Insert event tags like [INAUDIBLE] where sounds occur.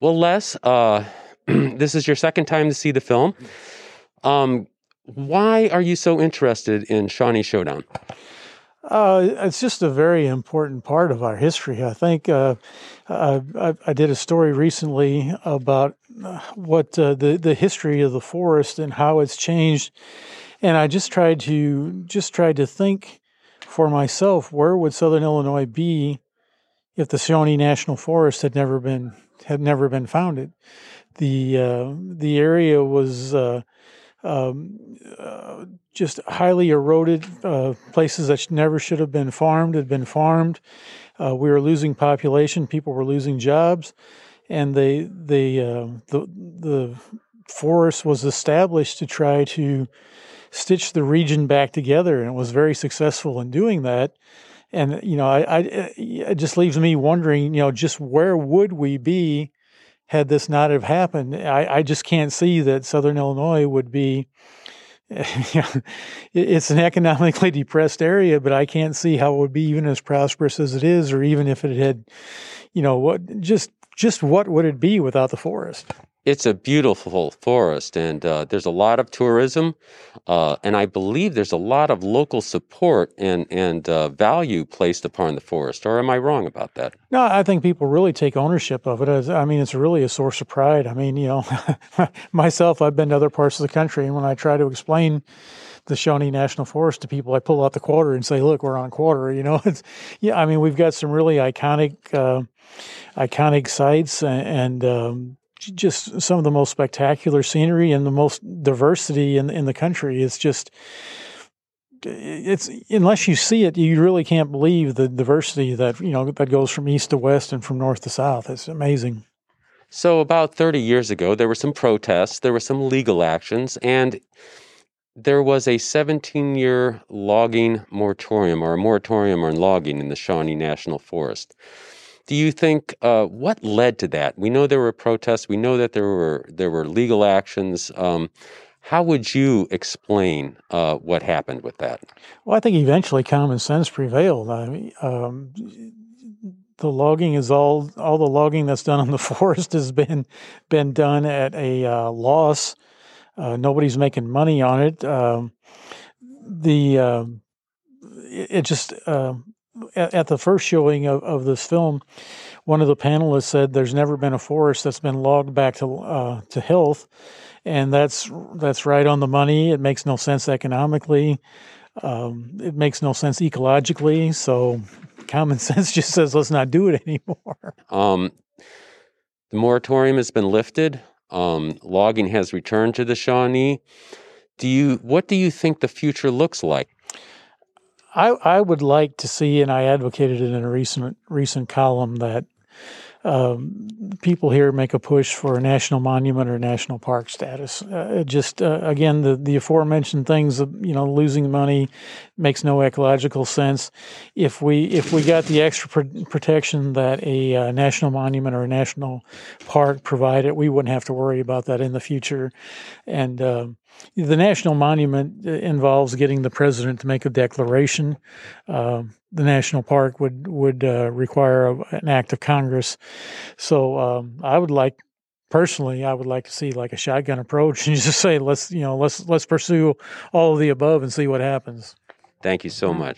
Well, Les, uh, [CLEARS THROAT] this is your second time to see the film. Um, why are you so interested in Shawnee Showdown? Uh, it's just a very important part of our history. I think uh, I, I, did a story recently about uh, what uh, the the history of the forest and how it's changed, and I just tried to just tried to think for myself where would Southern Illinois be if the Shawnee National Forest had never been had never been founded. The uh, the area was uh, um, uh, just highly eroded. Uh, places that never should have been farmed had been farmed. Uh, we were losing population. People were losing jobs, and they they uh, the the forest was established to try to stitch the region back together, and it was very successful in doing that. And you know, I, I it just leaves me wondering, you know, just where would we be had this not have happened, I, I just can't see that Southern Illinois would be. [LAUGHS] it's an economically [LAUGHS] depressed area, but I can't see how it would be even as prosperous as it is, or even if it had, you know, what just just what would it be without the forest? It's a beautiful forest, and uh, there's a lot of tourism, uh, and I believe there's a lot of local support and and uh, value placed upon the forest. Or am I wrong about that? No, I think people really take ownership of it. I mean, it's really a source of pride. I mean, you know, [LAUGHS] myself, I've been to other parts of the country, and when I try to explain the Shawnee National Forest to people, I pull out the quarter and say, "Look, we're on quarter." You know, [LAUGHS] it's yeah. I mean, we've got some really iconic, uh, iconic sites, and, um, just some of the most spectacular scenery and the most diversity in in the country. It's just it's unless you see it, you really can't believe the diversity that you know that goes from east to west and from north to south. It's amazing. So about 30 years ago, there were some protests, there were some legal actions, and there was a 17 year logging moratorium or a moratorium on logging in the Shawnee National Forest. Do you think uh, what led to that? We know there were protests. We know that there were there were legal actions. Um, how would you explain uh, what happened with that? Well, I think eventually common sense prevailed. I mean, um, the logging is all all the logging that's done on the [LAUGHS] forest has been been done at a uh, loss. Uh, nobody's making money on it. Um, the um, it, it, just um, at, at the first showing of, of this film, one of the panelists said there's never been a forest that's been logged back to uh, to health, and that's that's right on the money. It makes no sense economically. Um, it makes no sense ecologically. So common [LAUGHS] sense just says let's not do it anymore. Um, the moratorium has been lifted. Um, logging has returned to the Shawnee. Do you what do you think the future looks like? I, I would like to see, and I advocated it in a recent recent column that um, people here make a push for a national monument or national park status. Uh, just uh, again, the the aforementioned things, you know, losing money makes no ecological sense. If we if we got the extra pr- protection that a uh, national monument or a national park provided, we wouldn't have to worry about that in the future. And um, the national monument uh, involves getting the president to make a declaration. Uh, the national park would would uh, require a, an act of Congress. So um, I would like, personally, I would like to see like a shotgun approach [LAUGHS] and just say let's you know let's let's pursue all of the above and see what happens. Thank you so much.